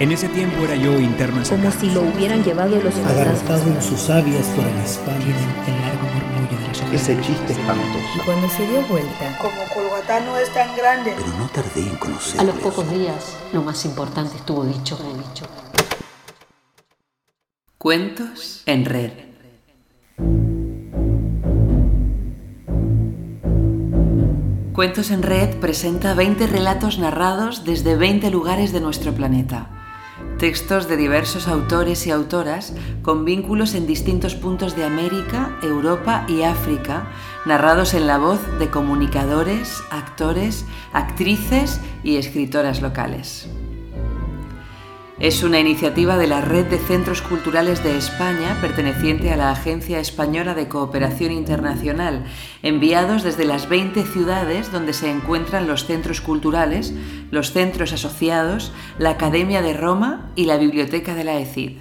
En ese tiempo era yo interno Como si lo hubieran llevado los Agarrotado en sus sabias por el espalda. el largo murmullo de las Ese chiste espantoso. Y cuando se dio vuelta, Como Colgatá no es tan grande. Pero no tardé en conocerlo. A los pocos días, lo más importante estuvo dicho, dicho. Cuentos en red. Cuentos en Red presenta 20 relatos narrados desde 20 lugares de nuestro planeta. Textos de diversos autores y autoras con vínculos en distintos puntos de América, Europa y África, narrados en la voz de comunicadores, actores, actrices y escritoras locales. Es una iniciativa de la Red de Centros Culturales de España, perteneciente a la Agencia Española de Cooperación Internacional, enviados desde las 20 ciudades donde se encuentran los centros culturales, los centros asociados, la Academia de Roma y la Biblioteca de la ECID.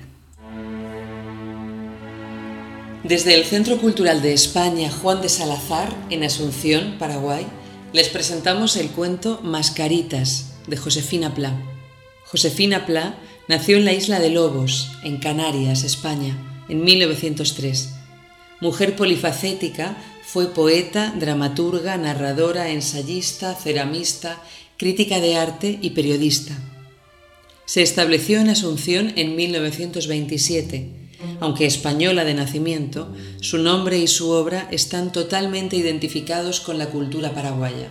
Desde el Centro Cultural de España Juan de Salazar, en Asunción, Paraguay, les presentamos el cuento Mascaritas, de Josefina Pla. Josefina Pla nació en la isla de Lobos, en Canarias, España, en 1903. Mujer polifacética, fue poeta, dramaturga, narradora, ensayista, ceramista, crítica de arte y periodista. Se estableció en Asunción en 1927. Aunque española de nacimiento, su nombre y su obra están totalmente identificados con la cultura paraguaya.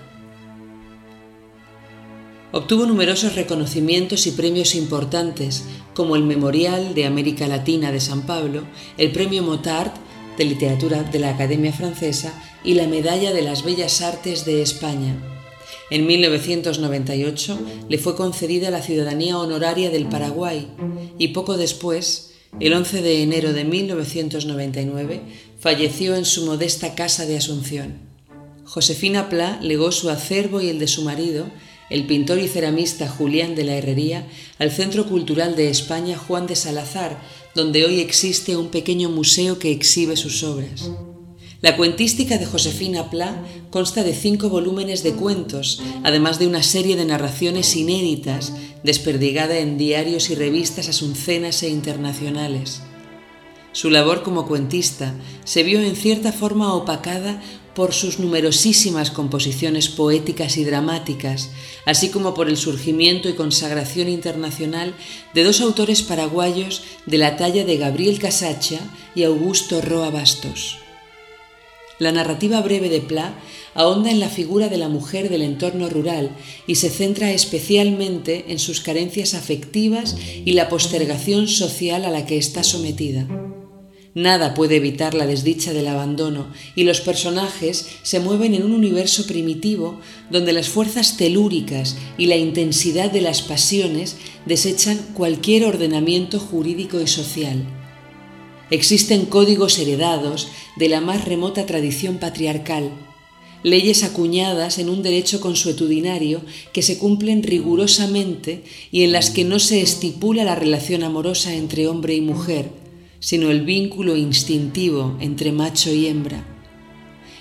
Obtuvo numerosos reconocimientos y premios importantes, como el Memorial de América Latina de San Pablo, el Premio Motard de Literatura de la Academia Francesa y la Medalla de las Bellas Artes de España. En 1998 le fue concedida la ciudadanía honoraria del Paraguay y poco después, el 11 de enero de 1999, falleció en su modesta casa de Asunción. Josefina Pla legó su acervo y el de su marido el pintor y ceramista Julián de la Herrería, al Centro Cultural de España Juan de Salazar, donde hoy existe un pequeño museo que exhibe sus obras. La cuentística de Josefina Pla consta de cinco volúmenes de cuentos, además de una serie de narraciones inéditas, desperdigada en diarios y revistas asuncenas e internacionales. Su labor como cuentista se vio en cierta forma opacada por sus numerosísimas composiciones poéticas y dramáticas, así como por el surgimiento y consagración internacional de dos autores paraguayos de la talla de Gabriel Casacha y Augusto Roa Bastos. La narrativa breve de Pla ahonda en la figura de la mujer del entorno rural y se centra especialmente en sus carencias afectivas y la postergación social a la que está sometida. Nada puede evitar la desdicha del abandono y los personajes se mueven en un universo primitivo donde las fuerzas telúricas y la intensidad de las pasiones desechan cualquier ordenamiento jurídico y social. Existen códigos heredados de la más remota tradición patriarcal, leyes acuñadas en un derecho consuetudinario que se cumplen rigurosamente y en las que no se estipula la relación amorosa entre hombre y mujer, sino el vínculo instintivo entre macho y hembra.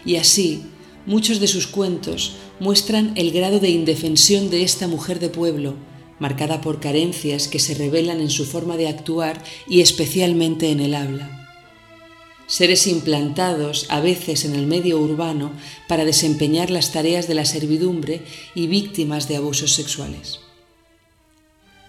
Y así, muchos de sus cuentos muestran el grado de indefensión de esta mujer de pueblo, marcada por carencias que se revelan en su forma de actuar y especialmente en el habla. Seres implantados a veces en el medio urbano para desempeñar las tareas de la servidumbre y víctimas de abusos sexuales.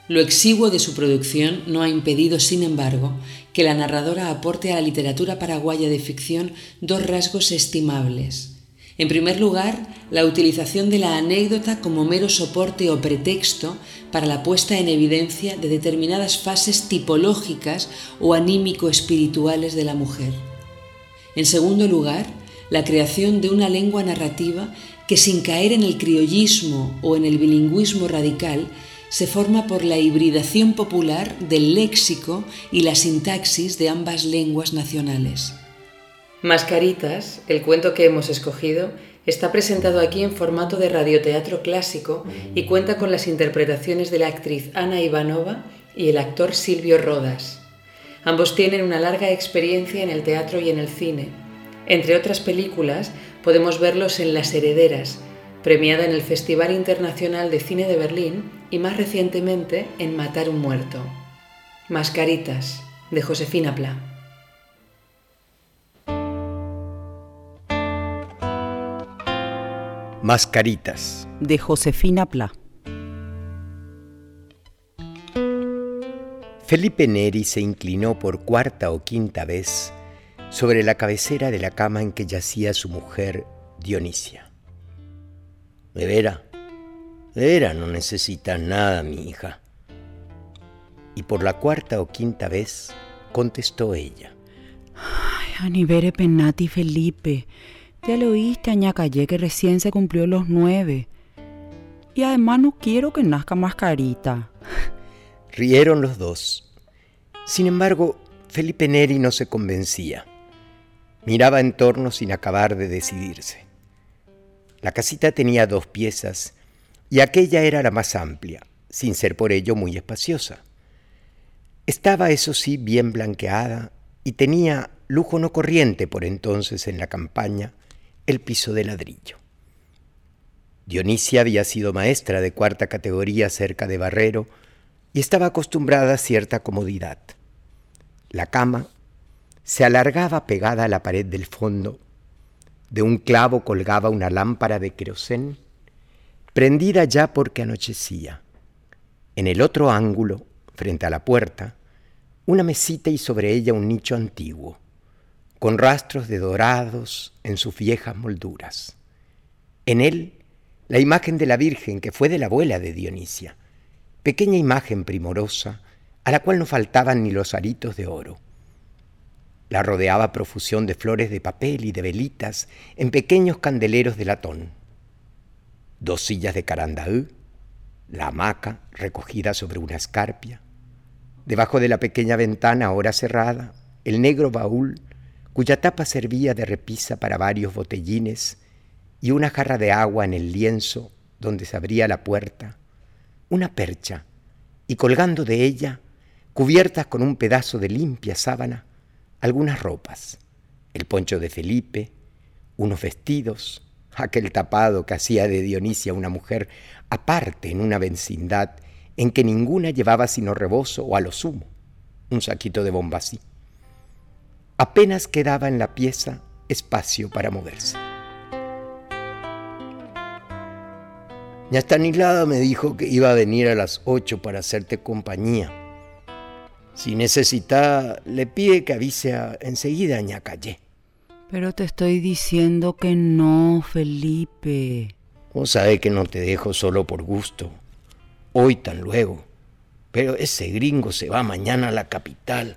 Lo exiguo de su producción no ha impedido, sin embargo, que la narradora aporte a la literatura paraguaya de ficción dos rasgos estimables. En primer lugar, la utilización de la anécdota como mero soporte o pretexto para la puesta en evidencia de determinadas fases tipológicas o anímico-espirituales de la mujer. En segundo lugar, la creación de una lengua narrativa que sin caer en el criollismo o en el bilingüismo radical se forma por la hibridación popular del léxico y la sintaxis de ambas lenguas nacionales. Mascaritas, el cuento que hemos escogido, está presentado aquí en formato de radioteatro clásico y cuenta con las interpretaciones de la actriz Ana Ivanova y el actor Silvio Rodas. Ambos tienen una larga experiencia en el teatro y en el cine. Entre otras películas, podemos verlos en Las Herederas, premiada en el Festival Internacional de Cine de Berlín y más recientemente en Matar un muerto. Mascaritas, de Josefina Pla. Mascaritas, de Josefina Pla. Felipe Neri se inclinó por cuarta o quinta vez sobre la cabecera de la cama en que yacía su mujer Dionisia. De no necesitas nada, mi hija. Y por la cuarta o quinta vez contestó ella. Ay, Anibere Penati Felipe, ya lo oíste, Añacayé, que recién se cumplió los nueve. Y además no quiero que nazca mascarita. Rieron los dos. Sin embargo, Felipe Neri no se convencía. Miraba en torno sin acabar de decidirse. La casita tenía dos piezas y aquella era la más amplia, sin ser por ello muy espaciosa. Estaba, eso sí, bien blanqueada y tenía lujo no corriente por entonces en la campaña, el piso de ladrillo. Dionisia había sido maestra de cuarta categoría cerca de Barrero y estaba acostumbrada a cierta comodidad. La cama se alargaba pegada a la pared del fondo. De un clavo colgaba una lámpara de querosén, prendida ya porque anochecía. En el otro ángulo, frente a la puerta, una mesita y sobre ella un nicho antiguo, con rastros de dorados en sus viejas molduras. En él, la imagen de la Virgen que fue de la abuela de Dionisia, pequeña imagen primorosa, a la cual no faltaban ni los aritos de oro. La rodeaba profusión de flores de papel y de velitas en pequeños candeleros de latón. Dos sillas de carandaú, la hamaca recogida sobre una escarpia, debajo de la pequeña ventana ahora cerrada, el negro baúl cuya tapa servía de repisa para varios botellines y una jarra de agua en el lienzo donde se abría la puerta, una percha, y colgando de ella cubiertas con un pedazo de limpia sábana, algunas ropas, el poncho de Felipe, unos vestidos, aquel tapado que hacía de Dionisia una mujer aparte en una vecindad en que ninguna llevaba sino rebozo o a lo sumo un saquito de bombasí. Apenas quedaba en la pieza espacio para moverse. Stanislava me dijo que iba a venir a las ocho para hacerte compañía si necesita, le pide que avise a, enseguida a Ñacayé. Pero te estoy diciendo que no, Felipe. Vos sabés que no te dejo solo por gusto. Hoy tan luego. Pero ese gringo se va mañana a la capital.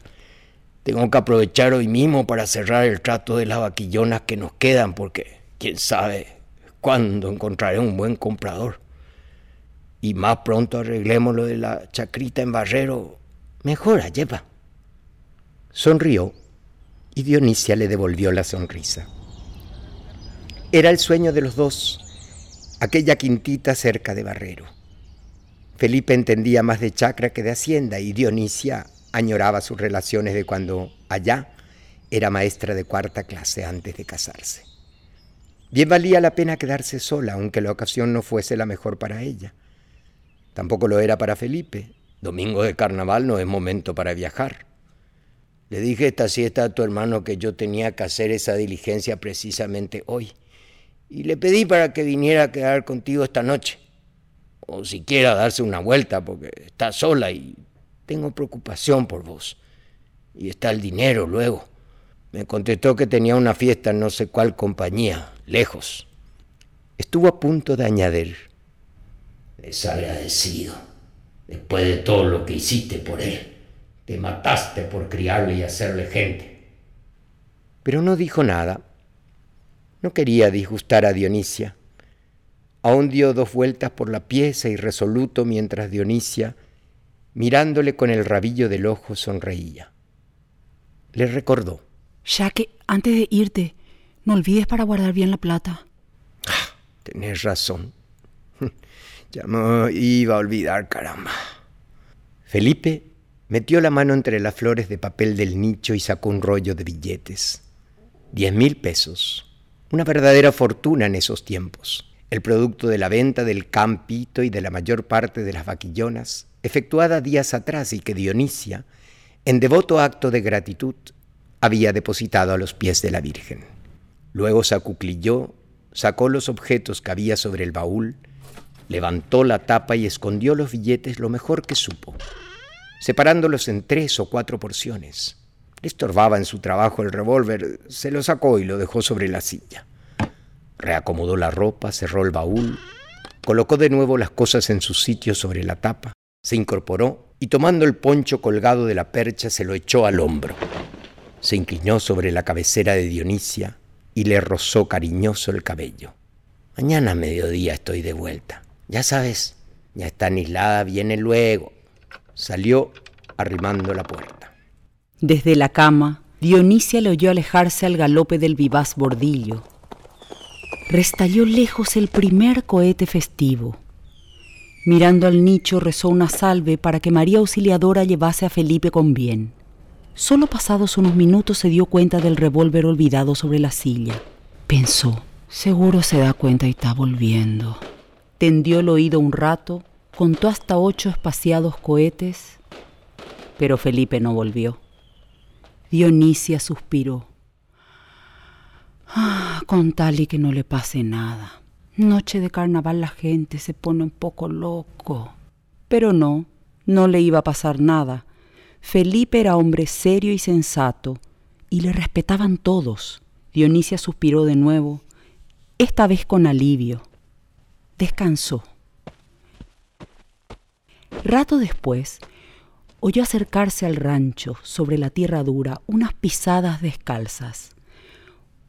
Tengo que aprovechar hoy mismo para cerrar el trato de las vaquillonas que nos quedan, porque quién sabe cuándo encontraré un buen comprador. Y más pronto arreglemos lo de la chacrita en Barrero Mejora, lleva. Sonrió y Dionisia le devolvió la sonrisa. Era el sueño de los dos, aquella quintita cerca de Barrero. Felipe entendía más de chacra que de hacienda y Dionisia añoraba sus relaciones de cuando allá era maestra de cuarta clase antes de casarse. Bien valía la pena quedarse sola, aunque la ocasión no fuese la mejor para ella. Tampoco lo era para Felipe, Domingo de carnaval no es momento para viajar. Le dije esta siesta a tu hermano que yo tenía que hacer esa diligencia precisamente hoy. Y le pedí para que viniera a quedar contigo esta noche. O siquiera darse una vuelta porque está sola y tengo preocupación por vos. Y está el dinero luego. Me contestó que tenía una fiesta en no sé cuál compañía, lejos. Estuvo a punto de añadir. Desagradecido después de todo lo que hiciste por él. Te mataste por criarle y hacerle gente. Pero no dijo nada. No quería disgustar a Dionisia. Aún dio dos vueltas por la pieza irresoluto mientras Dionisia, mirándole con el rabillo del ojo, sonreía. Le recordó. Ya que antes de irte, no olvides para guardar bien la plata. Ah, tenés razón. Ya me iba a olvidar, caramba. Felipe metió la mano entre las flores de papel del nicho y sacó un rollo de billetes. Diez mil pesos. Una verdadera fortuna en esos tiempos. el producto de la venta del campito y de la mayor parte de las vaquillonas, efectuada días atrás y que Dionisia, en devoto acto de gratitud, había depositado a los pies de la Virgen. Luego se sacó los objetos que había sobre el baúl, levantó la tapa y escondió los billetes lo mejor que supo, separándolos en tres o cuatro porciones. Le estorbaba en su trabajo el revólver, se lo sacó y lo dejó sobre la silla. Reacomodó la ropa, cerró el baúl, colocó de nuevo las cosas en su sitio sobre la tapa, se incorporó y tomando el poncho colgado de la percha se lo echó al hombro. Se inclinó sobre la cabecera de Dionisia y le rozó cariñoso el cabello. Mañana a mediodía estoy de vuelta. Ya sabes, ya está anislada, viene luego. Salió arrimando la puerta. Desde la cama, Dionisia le oyó alejarse al galope del vivaz bordillo. Restalló lejos el primer cohete festivo. Mirando al nicho rezó una salve para que María Auxiliadora llevase a Felipe con bien. Solo pasados unos minutos se dio cuenta del revólver olvidado sobre la silla. Pensó, seguro se da cuenta y está volviendo. Tendió el oído un rato, contó hasta ocho espaciados cohetes, pero Felipe no volvió. Dionisia suspiró. Ah, con tal y que no le pase nada. Noche de carnaval la gente se pone un poco loco. Pero no, no le iba a pasar nada. Felipe era hombre serio y sensato, y le respetaban todos. Dionisia suspiró de nuevo, esta vez con alivio. Descansó. Rato después, oyó acercarse al rancho, sobre la tierra dura, unas pisadas descalzas.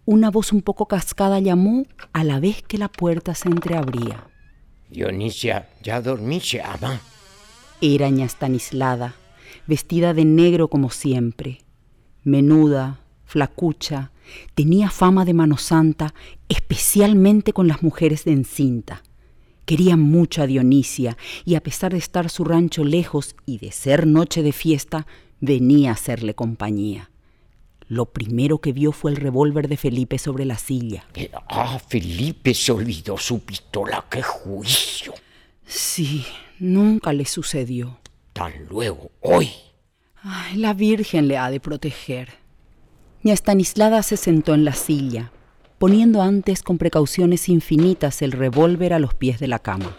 Una voz un poco cascada llamó a la vez que la puerta se entreabría. Dionisia, ya dormiste, ama. Era ña Stanislada, vestida de negro como siempre. Menuda, flacucha, tenía fama de mano santa, especialmente con las mujeres de encinta. Quería mucho a Dionisia y a pesar de estar su rancho lejos y de ser noche de fiesta, venía a hacerle compañía. Lo primero que vio fue el revólver de Felipe sobre la silla. Ah, Felipe se olvidó su pistola, qué juicio. Sí, nunca le sucedió. Tan luego, hoy. Ay, la Virgen le ha de proteger. Ña Stanislada se sentó en la silla, poniendo antes con precauciones infinitas el revólver a los pies de la cama.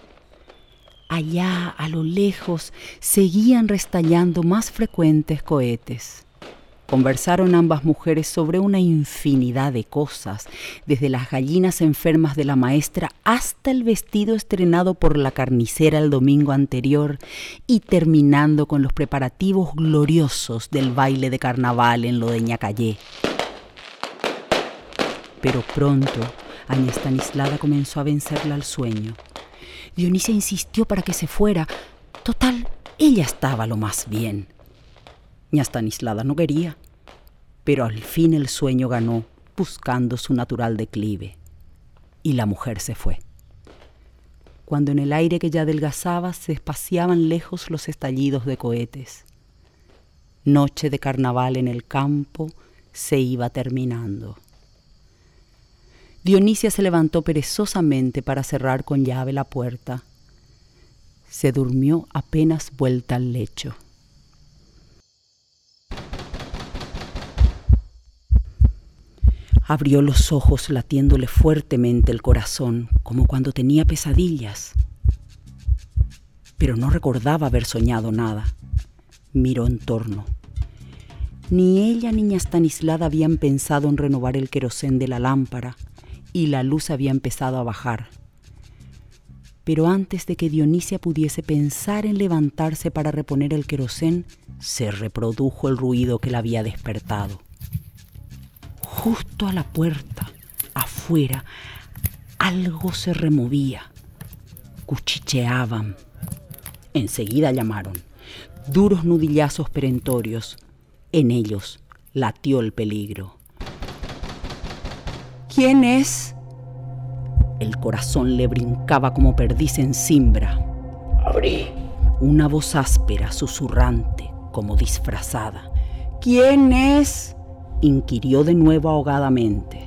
Allá, a lo lejos, seguían restallando más frecuentes cohetes. Conversaron ambas mujeres sobre una infinidad de cosas, desde las gallinas enfermas de la maestra hasta el vestido estrenado por la carnicera el domingo anterior y terminando con los preparativos gloriosos del baile de carnaval en lo de. Pero pronto, Aña Stanislada comenzó a vencerla al sueño. Dionisia insistió para que se fuera. Total, ella estaba lo más bien. Ña Stanislada no quería, pero al fin el sueño ganó, buscando su natural declive. Y la mujer se fue. Cuando en el aire que ya adelgazaba se espaciaban lejos los estallidos de cohetes. Noche de carnaval en el campo se iba terminando. Dionisia se levantó perezosamente para cerrar con llave la puerta. Se durmió apenas vuelta al lecho. Abrió los ojos latiéndole fuertemente el corazón, como cuando tenía pesadillas. Pero no recordaba haber soñado nada. Miró en torno. Ni ella ni Stanislada habían pensado en renovar el querosén de la lámpara, y la luz había empezado a bajar. Pero antes de que Dionisia pudiese pensar en levantarse para reponer el querosén, se reprodujo el ruido que la había despertado. Justo a la puerta, afuera, algo se removía. Cuchicheaban. Enseguida llamaron. Duros nudillazos perentorios. En ellos latió el peligro. ¿Quién es? El corazón le brincaba como perdiz en cimbra. Abrí. Una voz áspera, susurrante, como disfrazada. ¿Quién es? inquirió de nuevo ahogadamente.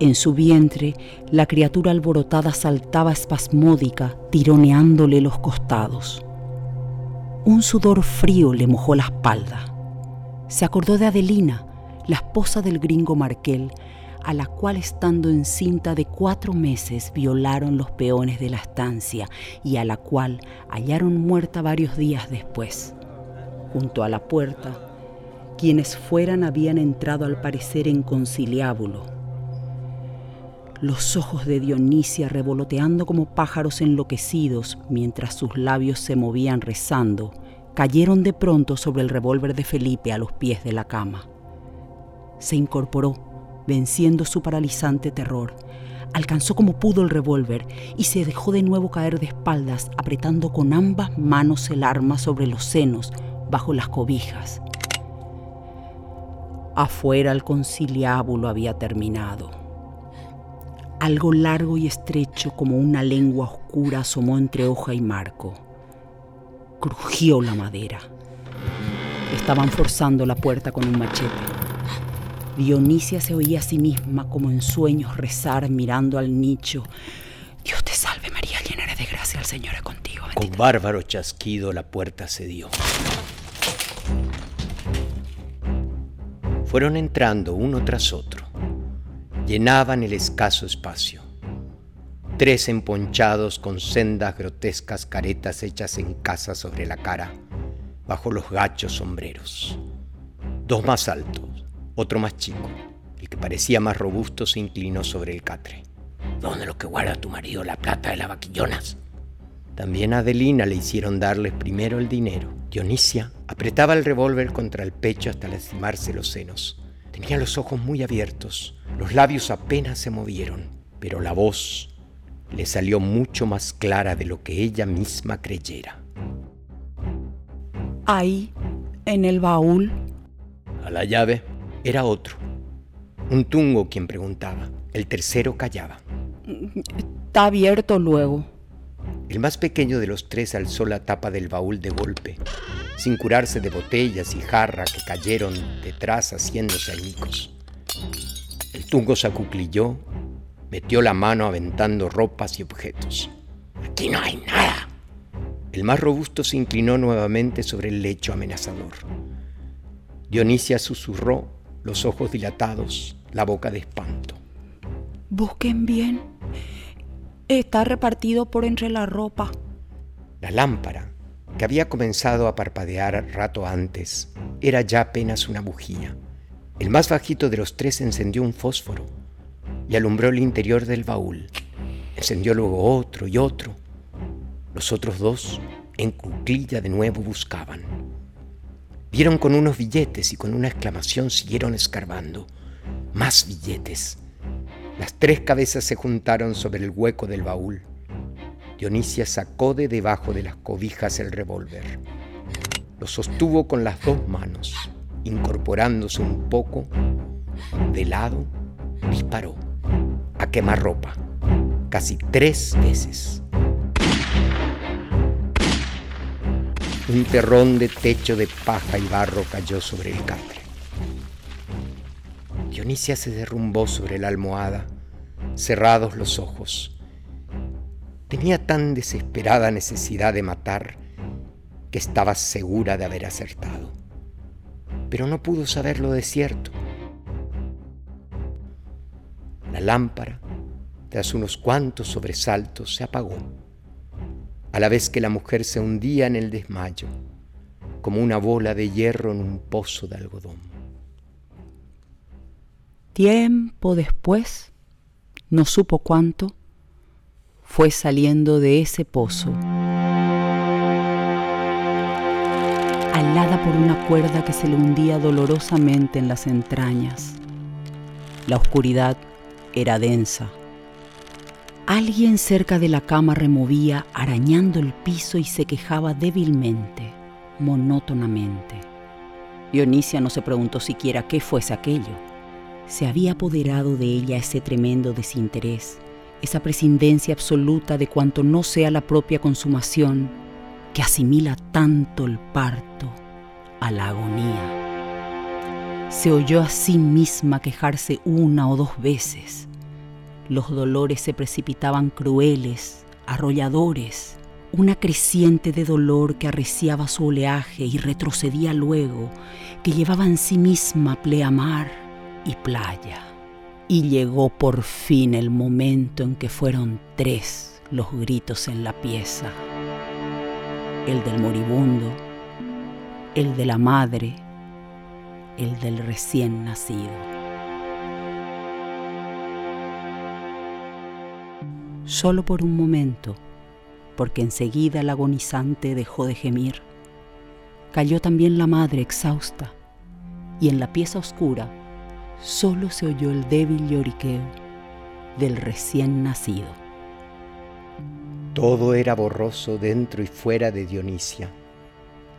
En su vientre, la criatura alborotada saltaba espasmódica, tironeándole los costados. Un sudor frío le mojó la espalda. Se acordó de Adelina, la esposa del gringo Markel, a la cual estando encinta de cuatro meses violaron los peones de la estancia y a la cual hallaron muerta varios días después. Junto a la puerta, quienes fueran habían entrado al parecer en conciliábulo los ojos de Dionisia revoloteando como pájaros enloquecidos mientras sus labios se movían rezando, cayeron de pronto sobre el revólver de Felipe a los pies de la cama. Se incorporó, venciendo su paralizante terror. Alcanzó como pudo el revólver y se dejó de nuevo caer de espaldas, apretando con ambas manos el arma sobre los senos, bajo las cobijas. Afuera el conciliábulo había terminado. Algo largo y estrecho como una lengua oscura asomó entre hoja y marco. Crujió la madera. Estaban forzando la puerta con un machete. Dionisia se oía a sí misma como en sueños rezar mirando al nicho. Dios te salve María, llena de gracia, el Señor es contigo. Con bárbaro chasquido la puerta cedió. Fueron entrando uno tras otro llenaban el escaso espacio. Tres emponchados con sendas grotescas caretas hechas en casa sobre la cara, bajo los gachos sombreros. Dos más altos, otro más chico. El que parecía más robusto se inclinó sobre el catre. ¿Dónde lo que guarda tu marido la plata de las vaquillonas? También a Adelina le hicieron darles primero el dinero. Dionisia apretaba el revólver contra el pecho hasta lastimarse los senos. Tenía los ojos muy abiertos, los labios apenas se movieron, pero la voz le salió mucho más clara de lo que ella misma creyera. Ahí, en el baúl. A la llave era otro, un tungo quien preguntaba. El tercero callaba. Está abierto luego. El más pequeño de los tres alzó la tapa del baúl de golpe, sin curarse de botellas y jarra que cayeron detrás haciéndose añicos. El tungo se acuclilló, metió la mano aventando ropas y objetos. Aquí no hay nada. El más robusto se inclinó nuevamente sobre el lecho amenazador. Dionisia susurró, los ojos dilatados, la boca de espanto. Busquen bien. Está repartido por entre la ropa. La lámpara, que había comenzado a parpadear rato antes, era ya apenas una bujía. El más bajito de los tres encendió un fósforo y alumbró el interior del baúl. Encendió luego otro y otro. Los otros dos, en cuclilla de nuevo, buscaban. Vieron con unos billetes y con una exclamación siguieron escarbando. Más billetes. Las tres cabezas se juntaron sobre el hueco del baúl. Dionisia sacó de debajo de las cobijas el revólver. Lo sostuvo con las dos manos, incorporándose un poco. De lado, disparó a quemarropa, casi tres veces. Un terrón de techo de paja y barro cayó sobre el catre. Dionisia se derrumbó sobre la almohada, cerrados los ojos. Tenía tan desesperada necesidad de matar que estaba segura de haber acertado. Pero no pudo saberlo de cierto. La lámpara, tras unos cuantos sobresaltos, se apagó, a la vez que la mujer se hundía en el desmayo, como una bola de hierro en un pozo de algodón. Tiempo después, no supo cuánto, fue saliendo de ese pozo, alada por una cuerda que se le hundía dolorosamente en las entrañas. La oscuridad era densa. Alguien cerca de la cama removía, arañando el piso y se quejaba débilmente, monótonamente. Dionisia no se preguntó siquiera qué fuese aquello se había apoderado de ella ese tremendo desinterés, esa prescindencia absoluta de cuanto no sea la propia consumación, que asimila tanto el parto a la agonía. Se oyó a sí misma quejarse una o dos veces. Los dolores se precipitaban crueles, arrolladores, una creciente de dolor que arreciaba su oleaje y retrocedía luego, que llevaba en sí misma pleamar y playa. Y llegó por fin el momento en que fueron tres los gritos en la pieza. El del moribundo, el de la madre, el del recién nacido. Solo por un momento, porque enseguida el agonizante dejó de gemir. Cayó también la madre exhausta, y en la pieza oscura solo se oyó el débil lloriqueo del recién nacido. Todo era borroso dentro y fuera de Dionisia.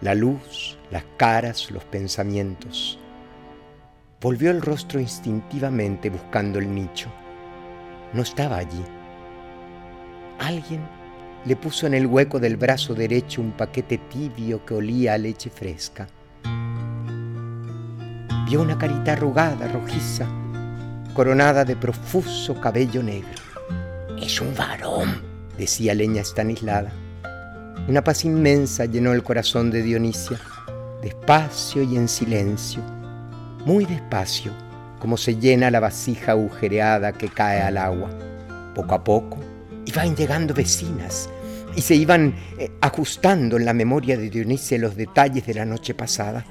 La luz, las caras, los pensamientos. Volvió el rostro instintivamente buscando el nicho. No estaba allí. Alguien le puso en el hueco del brazo derecho un paquete tibio que olía a leche fresca. Vio una carita arrugada, rojiza, coronada de profuso cabello negro. Es un varón, decía leña estanislada. Una paz inmensa llenó el corazón de Dionisia, despacio y en silencio, muy despacio, como se llena la vasija agujereada que cae al agua. Poco a poco, iban llegando vecinas y se iban eh, ajustando en la memoria de Dionisia los detalles de la noche pasada.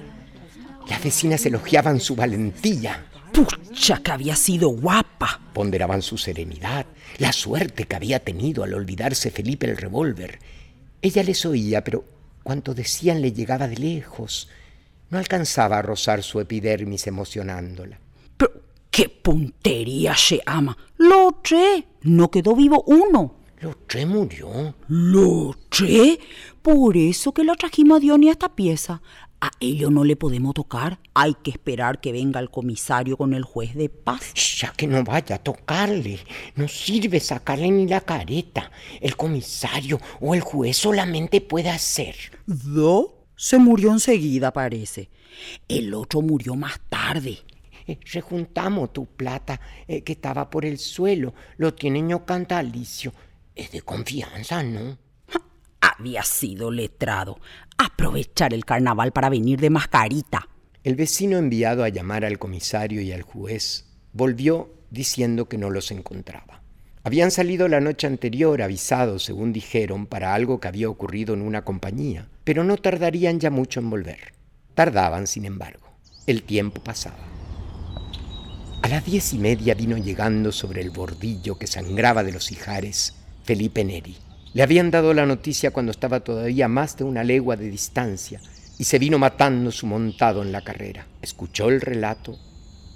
Las vecinas elogiaban su valentía. ¡Pucha, que había sido guapa! Ponderaban su serenidad, la suerte que había tenido al olvidarse Felipe el revólver. Ella les oía, pero cuanto decían le llegaba de lejos. No alcanzaba a rozar su epidermis emocionándola. ¡Qué puntería se ama! ¡Lo tre! No quedó vivo uno. Loche murió. ¿Loche? Por eso que la trajimos a Diony a esta pieza. A ello no le podemos tocar. Hay que esperar que venga el comisario con el juez de paz. Ya que no vaya a tocarle. No sirve sacarle ni la careta. El comisario o el juez solamente puede hacer. ¿Do? Se murió enseguida, parece. El otro murió más tarde. Eh, rejuntamos tu plata eh, que estaba por el suelo. Lo tiene ño Cantalicio. Es de confianza, ¿no? Había sido letrado. Aprovechar el carnaval para venir de mascarita. El vecino enviado a llamar al comisario y al juez volvió diciendo que no los encontraba. Habían salido la noche anterior avisados, según dijeron, para algo que había ocurrido en una compañía, pero no tardarían ya mucho en volver. Tardaban, sin embargo. El tiempo pasaba. A las diez y media vino llegando sobre el bordillo que sangraba de los ijares Felipe Neri. Le habían dado la noticia cuando estaba todavía más de una legua de distancia y se vino matando su montado en la carrera. Escuchó el relato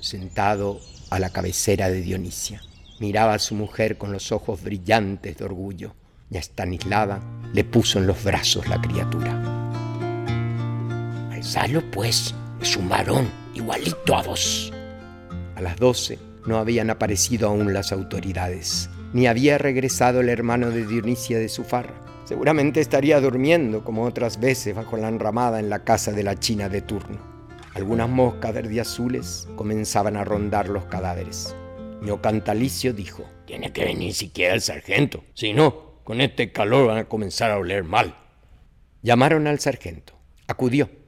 sentado a la cabecera de Dionisia. Miraba a su mujer con los ojos brillantes de orgullo y a Stanislava le puso en los brazos la criatura. Alzalo pues, es un varón igualito a vos. A las doce no habían aparecido aún las autoridades ni había regresado el hermano de Dionisia de su farra. Seguramente estaría durmiendo como otras veces bajo la enramada en la casa de la china de turno. Algunas moscas azules comenzaban a rondar los cadáveres. Ño Cantalicio dijo, tiene que venir siquiera el sargento, si no, con este calor van a comenzar a oler mal. Llamaron al sargento. Acudió.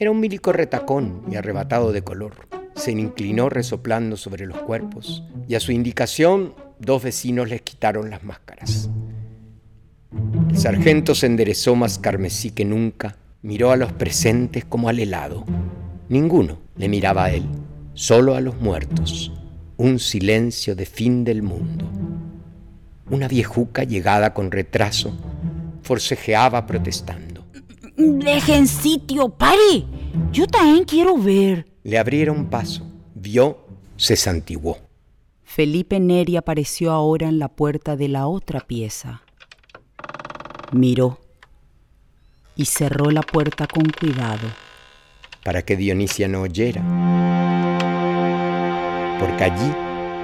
Era un milico retacón y arrebatado de color se inclinó resoplando sobre los cuerpos y a su indicación dos vecinos les quitaron las máscaras. El sargento se enderezó más carmesí que nunca, miró a los presentes como al helado. Ninguno le miraba a él, solo a los muertos. Un silencio de fin del mundo. Una viejuca llegada con retraso forcejeaba protestando. Dejen sitio, pare. Yo también quiero ver. Le abrieron paso. Vio, se santiguó. Felipe Neri apareció ahora en la puerta de la otra pieza. Miró y cerró la puerta con cuidado. Para que Dionisia no oyera. Porque allí,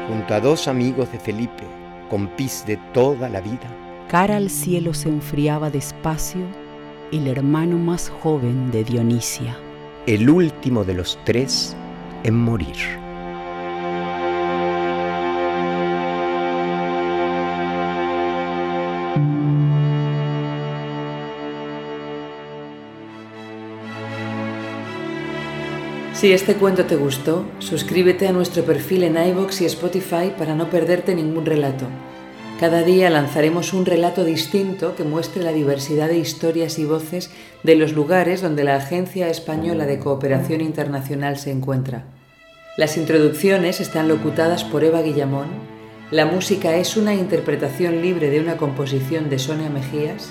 junto a dos amigos de Felipe, compis de toda la vida, cara al cielo se enfriaba despacio y el hermano más joven de Dionisia. El último de los tres en morir. Si este cuento te gustó, suscríbete a nuestro perfil en iVoox y Spotify para no perderte ningún relato. Cada día lanzaremos un relato distinto que muestre la diversidad de historias y voces de los lugares donde la Agencia Española de Cooperación Internacional se encuentra. Las introducciones están locutadas por Eva Guillamón, la música es una interpretación libre de una composición de Sonia Mejías,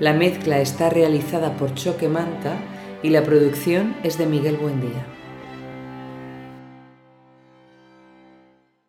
la mezcla está realizada por Choque Manta y la producción es de Miguel Buendía.